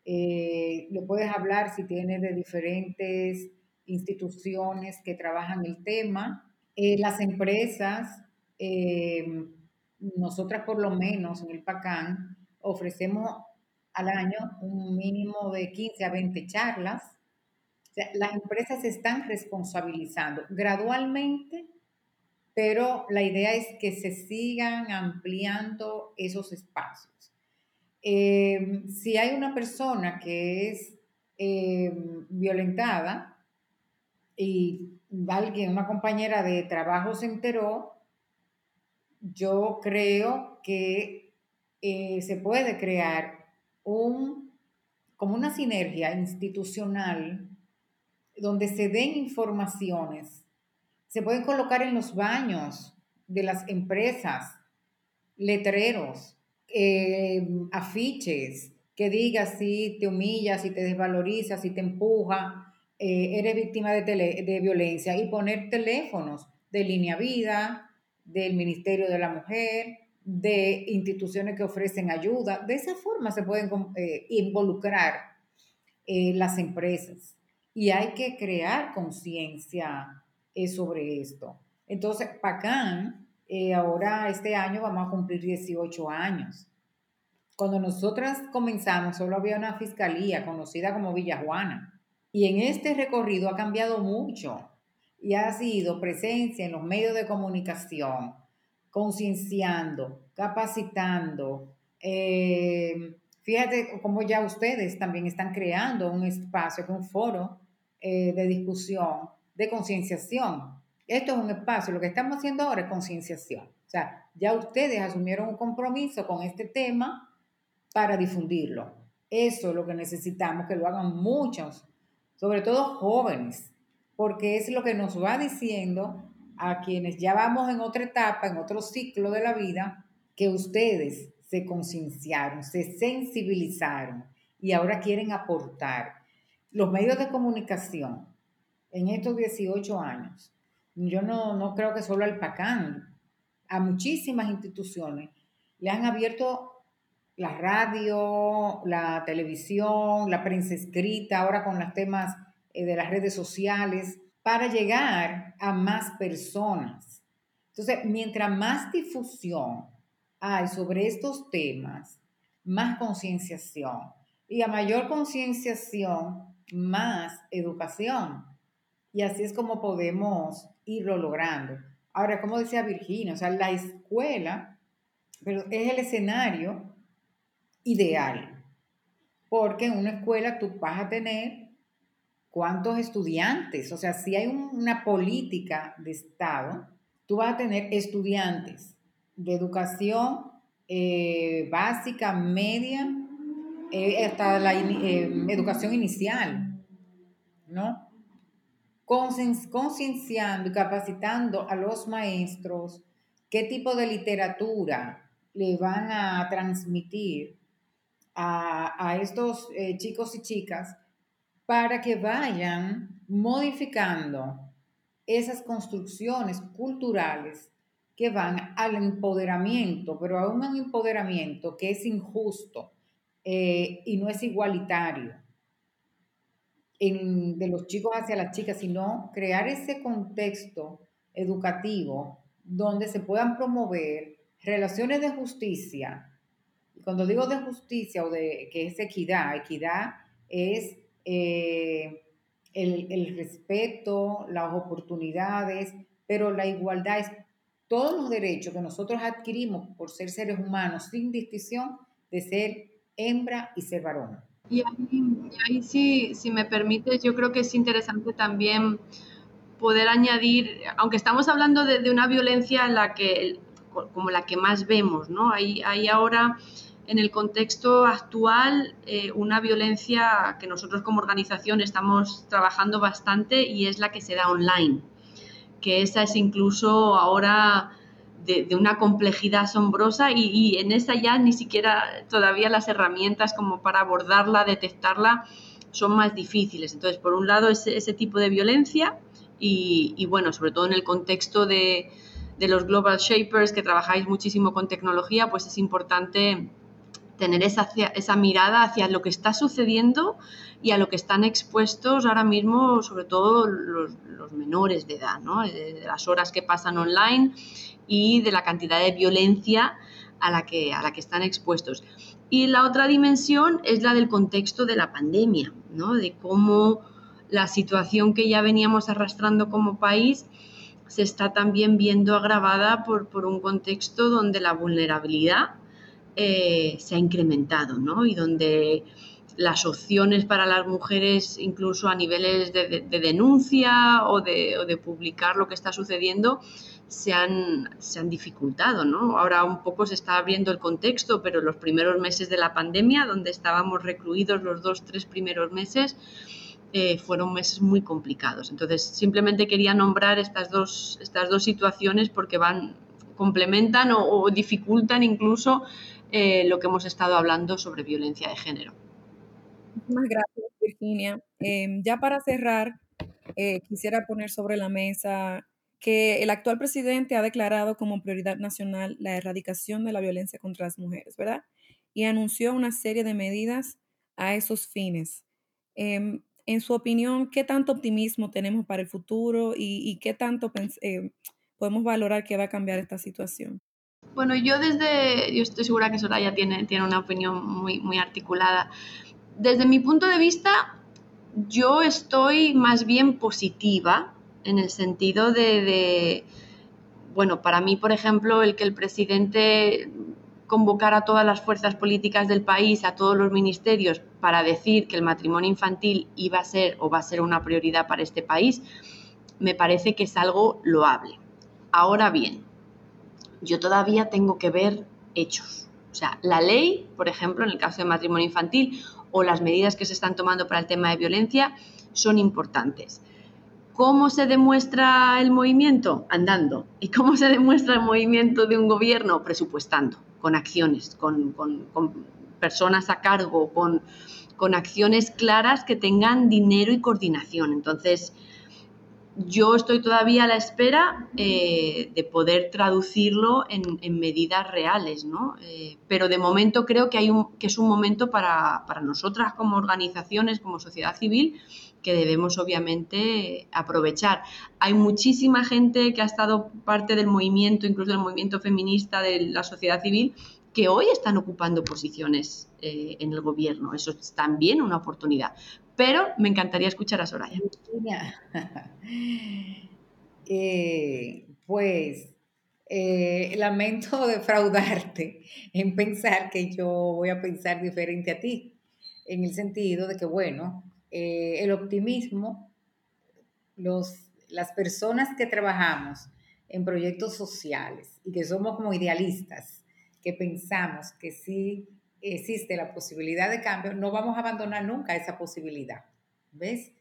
D: Eh, le puedes hablar si tiene de diferentes instituciones que trabajan el tema. Eh, las empresas, eh, nosotras por lo menos en el PACAN, ofrecemos al año un mínimo de 15 a 20 charlas. las empresas se están responsabilizando gradualmente, pero la idea es que se sigan ampliando esos espacios. Eh, si hay una persona que es violentada, y alguien, una compañera de trabajo se enteró, yo creo que eh, se puede crear un, como una sinergia institucional donde se den informaciones. Se pueden colocar en los baños de las empresas letreros, eh, afiches que diga si te humilla, si te desvaloriza, si te empuja, eh, eres víctima de, de violencia y poner teléfonos de línea vida, del Ministerio de la Mujer, de instituciones que ofrecen ayuda. De esa forma se pueden eh, involucrar eh, las empresas y hay que crear conciencia sobre esto. Entonces, PACAN, ahora este año vamos a cumplir 18 años. Cuando nosotras comenzamos, solo había una fiscalía conocida como Villa Juana y en este recorrido ha cambiado mucho y ha sido presencia en los medios de comunicación, concienciando, capacitando. Eh, fíjate cómo ya ustedes también están creando un espacio, un foro eh, de discusión, de concienciación. Esto es un espacio, lo que estamos haciendo ahora es concienciación. O sea, ya ustedes asumieron un compromiso con este tema para difundirlo. Eso es lo que necesitamos, que lo hagan muchos sobre todo jóvenes, porque es lo que nos va diciendo a quienes ya vamos en otra etapa, en otro ciclo de la vida, que ustedes se concienciaron, se sensibilizaron y ahora quieren aportar. Los medios de comunicación en estos 18 años, yo no, no creo que solo al PACAN, a muchísimas instituciones le han abierto la radio, la televisión, la prensa escrita, ahora con los temas eh, de las redes sociales, para llegar a más personas. Entonces, mientras más difusión hay sobre estos temas, más concienciación. Y a mayor concienciación, más educación. Y así es como podemos irlo logrando. Ahora, como decía Virginia, o sea, la escuela pero es el escenario ideal. Porque en una escuela tú vas a tener cuántos estudiantes, o sea, si hay una política de Estado, tú vas a tener estudiantes de educación eh, básica, media, eh, hasta la eh, educación inicial, ¿no? Concienciando y capacitando a los maestros qué tipo de literatura le van a transmitir a, estos eh, chicos y chicas para que vayan modificando esas construcciones culturales que van al empoderamiento, pero a un empoderamiento que es injusto eh, y no es igualitario de los chicos hacia las chicas, sino crear ese contexto educativo donde se puedan promover relaciones de justicia cuando digo de justicia o de que es equidad, equidad es eh, el, respeto, las oportunidades, pero la igualdad es todos los derechos que nosotros adquirimos por ser seres humanos sin distinción de ser hembra y ser varón.
C: Y ahí, sí, si me permites, yo creo que es interesante también poder añadir, aunque estamos hablando de, una violencia en la que, como la que más vemos, ¿no? Hay, hay ahora en el contexto actual eh, una violencia que nosotros como organización estamos trabajando bastante y es la que se da online, que esa es incluso ahora de, una complejidad asombrosa y, en esa ya ni siquiera todavía las herramientas como para abordarla, detectarla, son más difíciles. Entonces, por un lado, ese, ese tipo de violencia y, bueno, sobre todo en el contexto de, de los Global Shapers, que trabajáis muchísimo con tecnología, pues es importante tener esa, esa, mirada hacia lo que está sucediendo y a lo que están expuestos ahora mismo, sobre todo los, los menores de edad, ¿no? de las horas que pasan online y de la cantidad de violencia a la que, a la que están expuestos. Y la otra dimensión es la del contexto de la pandemia, ¿no? de cómo la situación que ya veníamos arrastrando como país se está también viendo agravada por, por un contexto donde la vulnerabilidad eh, se ha incrementado ¿no? y donde las opciones para las mujeres, incluso a niveles de, denuncia o de, publicar lo que está sucediendo, se han, se han dificultado. ¿no? Ahora un poco se está abriendo el contexto, pero los primeros meses de la pandemia, donde estábamos recluidos los dos, tres primeros meses, eh, fueron meses muy complicados. Entonces, simplemente quería nombrar estas dos, estas dos situaciones porque van, complementan o, dificultan incluso eh, lo que hemos estado hablando sobre violencia de género.
A: Muchas gracias, Virginia. Em, ya para cerrar, eh, quisiera poner sobre la mesa que el actual presidente ha declarado como prioridad nacional la erradicación de la violencia contra las mujeres, ¿verdad? Y anunció una serie de medidas a esos fines. Em, en su opinión, ¿qué tanto optimismo tenemos para el futuro y, qué tanto eh, podemos valorar que va a cambiar esta situación?
C: Bueno, yo desde, yo estoy segura que Soraya tiene, tiene una opinión muy, muy articulada. Desde mi punto de vista, yo estoy más bien positiva en el sentido de, bueno, para mí, por ejemplo, el que el presidente convocara a todas las fuerzas políticas del país, a todos los ministerios, para decir que el matrimonio infantil iba a ser o va a ser una prioridad para este país, me parece que es algo loable. Ahora bien, yo todavía tengo que ver hechos. O sea, la ley, por ejemplo, en el caso de matrimonio infantil, o las medidas que se están tomando para el tema de violencia, son importantes. ¿Cómo se demuestra el movimiento? Andando. ¿Y cómo se demuestra el movimiento de un gobierno? Presupuestando, con acciones, con, personas a cargo, con, acciones claras que tengan dinero y coordinación. Entonces, yo estoy todavía a la espera eh, de poder traducirlo en, medidas reales, ¿no? Eh, pero de momento creo que, hay un, que es un momento para, para nosotras como organizaciones, como sociedad civil, que debemos obviamente aprovechar. Hay muchísima gente que ha estado parte del movimiento, incluso del movimiento feminista de la sociedad civil, que hoy están ocupando posiciones eh, en el gobierno. Eso es también una oportunidad. Pero me encantaría escuchar a Soraya. *laughs*
D: Eh, pues eh, lamento *laughs* defraudarte en pensar que yo voy a pensar diferente a ti, en el sentido de que, bueno, eh, el optimismo, los, las personas que trabajamos en proyectos sociales y que somos como idealistas, que pensamos que sí existe la posibilidad de cambio, no vamos a abandonar nunca esa posibilidad. ¿Ves?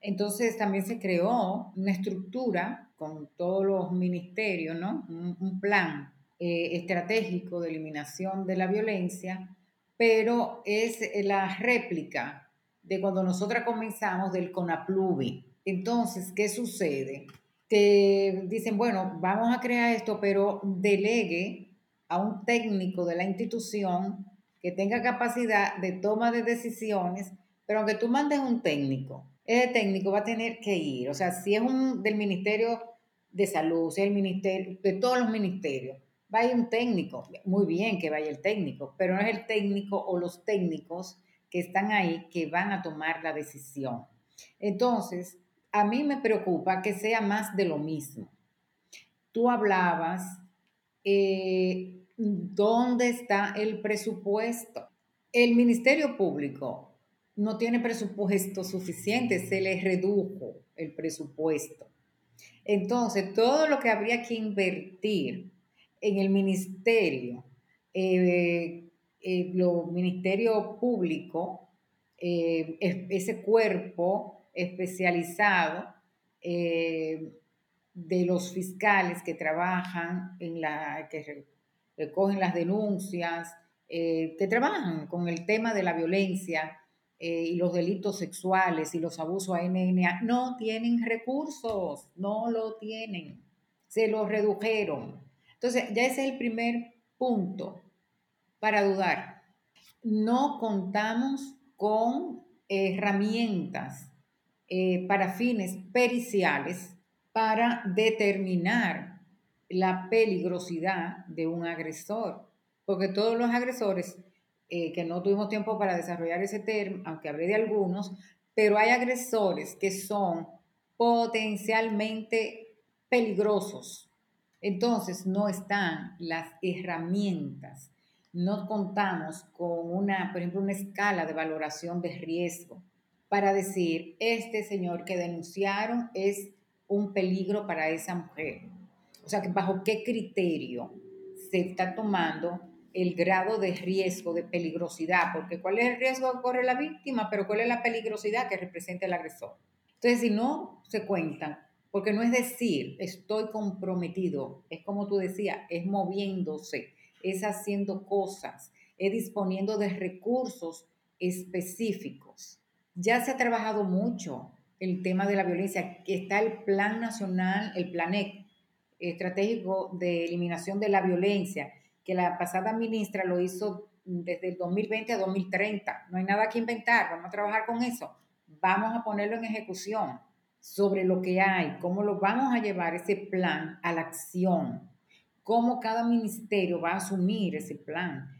D: Entonces también se creó una estructura con todos los ministerios, ¿no? Un, plan eh, estratégico de eliminación de la violencia, pero es la réplica de cuando nosotras comenzamos del CONAPLUVI. Entonces, ¿qué sucede? Que dicen, bueno, vamos a crear esto, pero delegue a un técnico de la institución que tenga capacidad de toma de decisiones, pero aunque tú mandes un técnico, ese técnico va a tener que ir. O sea, si es un del Ministerio de Salud, si es el Ministerio, de todos los ministerios, va a ir un técnico. Muy bien que vaya el técnico, pero no es el técnico o los técnicos que están ahí que van a tomar la decisión. Entonces, a mí me preocupa que sea más de lo mismo. Tú hablabas, eh, ¿dónde está el presupuesto? el Ministerio Público no tiene presupuesto suficiente, se le redujo el presupuesto. Entonces, todo lo que habría que invertir en el ministerio, eh, eh, lo ministerio público, eh, ese cuerpo especializado de los fiscales que trabajan en la, que recogen las denuncias, que trabajan con el tema de la violencia y los delitos sexuales y los abusos a NNA, no tienen recursos, no lo tienen, se los redujeron. Entonces, ya ese es el primer punto para dudar. No contamos con herramientas eh, para fines periciales para determinar la peligrosidad de un agresor, porque todos los agresores, eh, que no tuvimos tiempo para desarrollar ese término, aunque hablé de algunos, pero hay agresores que son potencialmente peligrosos entonces, no están las herramientas, no contamos con una, por ejemplo, una escala de valoración de riesgo para decir, este señor que denunciaron es un peligro para esa mujer. O sea, bajo qué criterio se está tomando el grado de riesgo, de peligrosidad, porque cuál es el riesgo que corre la víctima, pero cuál es la peligrosidad que representa el agresor. Entonces, si no se cuentan porque no es decir, estoy comprometido, es como tú decías, es moviéndose, es haciendo cosas, es disponiendo de recursos específicos. Ya se ha trabajado mucho el tema de la violencia, que está el Plan Nacional, el PLANEC, estratégico de eliminación de la violencia, que la pasada ministra lo hizo desde el 2020 a 2030. No hay nada que inventar, vamos a trabajar con eso. Vamos a ponerlo en ejecución sobre lo que hay, cómo lo vamos a llevar ese plan a la acción, cómo cada ministerio va a asumir ese plan,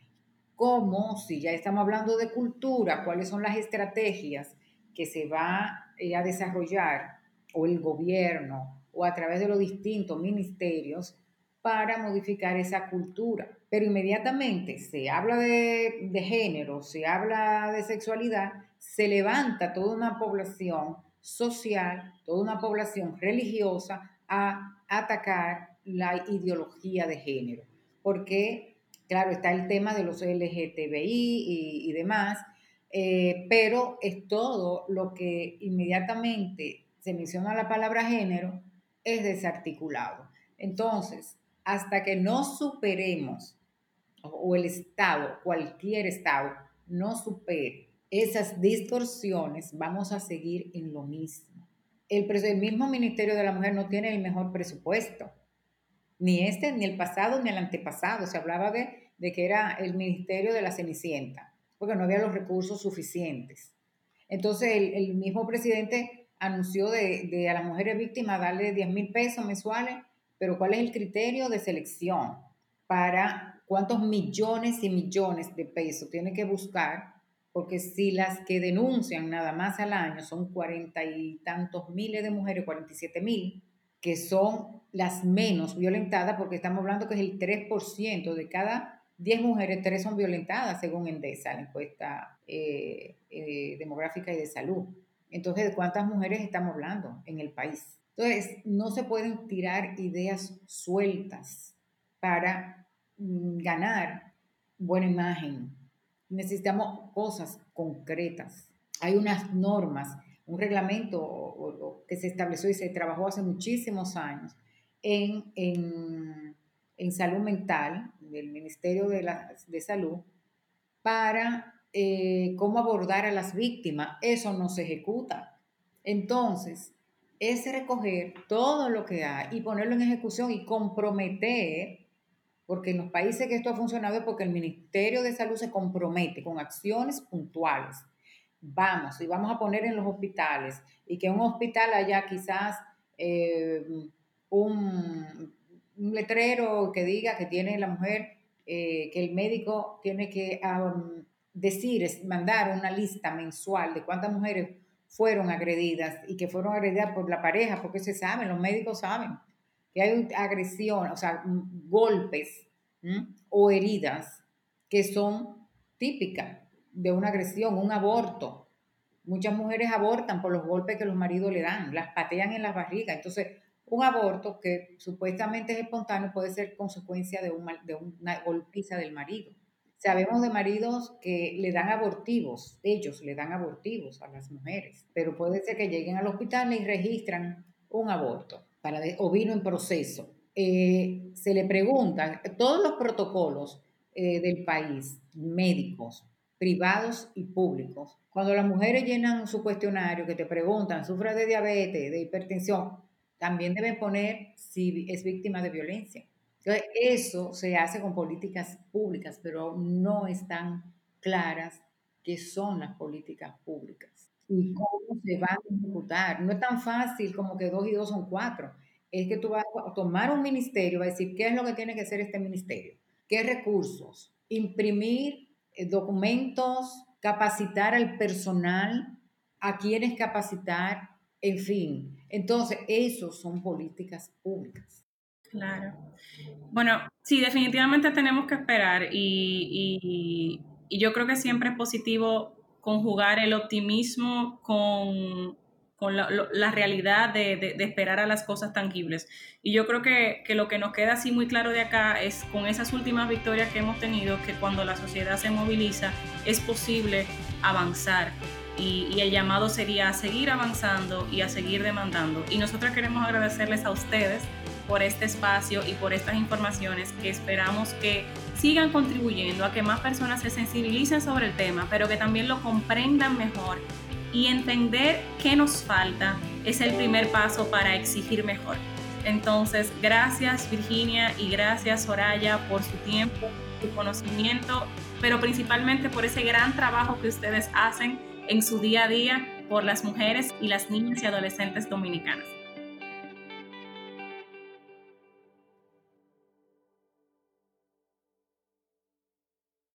D: cómo, si ya estamos hablando de cultura, cuáles son las estrategias que se va eh, a desarrollar o el gobierno o a través de los distintos ministerios para modificar esa cultura. Pero inmediatamente se habla de, de género, se habla de sexualidad, se levanta toda una población social, toda una población religiosa a atacar la ideología de género. Porque, claro, está el tema de los LGTBI y, demás, eh, pero es todo lo que inmediatamente se menciona la palabra género, es desarticulado. Entonces, hasta que no superemos, o el Estado, cualquier Estado, no supere esas distorsiones, vamos a seguir en lo mismo. El, mismo Ministerio de la Mujer no tiene el mejor presupuesto, ni este, ni el pasado, ni el antepasado. Se hablaba de, que era el Ministerio de la Cenicienta, porque no había los recursos suficientes. Entonces el mismo presidente anunció de, a las mujeres víctimas darle 10 mil pesos mensuales, pero ¿cuál es el criterio de selección para cuántos millones y millones de pesos tiene que buscar porque si las que denuncian nada más al año son cuarenta y tantos miles de mujeres, 47 mil, que son las menos violentadas, porque estamos hablando que es el 3% de cada 10 mujeres, 3 son violentadas, según Endesa, la encuesta eh, eh, demográfica y de salud. Entonces, ¿de cuántas mujeres estamos hablando en el país? Entonces, no se pueden tirar ideas sueltas para mm, ganar buena imagen, necesitamos cosas concretas. Hay unas normas, un reglamento que se estableció y se trabajó hace muchísimos años en, en, salud mental del Ministerio de, Salud para eh, cómo abordar a las víctimas. Eso no se ejecuta. Entonces, es recoger todo lo que hay y ponerlo en ejecución y comprometer porque en los países que esto ha funcionado es porque el Ministerio de Salud se compromete con acciones puntuales. Vamos, y vamos a poner en los hospitales, y que un hospital haya quizás eh, un, letrero que diga que tiene la mujer, eh, que el médico tiene que decir, mandar una lista mensual de cuántas mujeres fueron agredidas y que fueron agredidas por la pareja, porque se saben, los médicos saben que hay agresión, o sea, golpes o heridas que son típicas de una agresión, un aborto. Muchas mujeres abortan por los golpes que los maridos le dan, las patean en la barriga. Entonces, un aborto que supuestamente es espontáneo puede ser consecuencia de, de una golpiza del marido. Sabemos de maridos que le dan abortivos, ellos le dan abortivos a las mujeres, pero puede ser que lleguen al hospital y registran un aborto o vino en proceso. Eh, se le pregunta, todos los protocolos eh, del país, médicos, privados y públicos, cuando las mujeres llenan su cuestionario que te preguntan, ¿sufre de diabetes, de hipertensión? También deben poner si es víctima de violencia. Entonces, eso se hace con políticas públicas, pero no están claras qué son las políticas públicas y cómo se van a ejecutar. No es tan fácil como que dos y dos son cuatro. Es que tú vas a tomar un ministerio, vas a decir qué es lo que tiene que hacer este ministerio, qué recursos, imprimir eh, documentos, capacitar al personal, a quienes capacitar, en fin. Entonces, eso son políticas públicas.
B: Claro. Bueno, sí, definitivamente tenemos que esperar y, yo creo que siempre es positivo conjugar el optimismo con, la, realidad de, esperar a las cosas tangibles. Y yo creo que, que, lo que nos queda así muy claro de acá es con esas últimas victorias que hemos tenido, que cuando la sociedad se moviliza es posible avanzar. Y, y, el llamado sería a seguir avanzando y a seguir demandando. Y nosotros queremos agradecerles a ustedes por este espacio y por estas informaciones que esperamos que sigan contribuyendo a que más personas se sensibilicen sobre el tema, pero que también lo comprendan mejor y entender qué nos falta es el primer paso para exigir mejor. Entonces, gracias Virginia y gracias Soraya por su tiempo, su conocimiento, pero principalmente por ese gran trabajo que ustedes hacen en su día a día por las mujeres y las niñas y adolescentes dominicanas.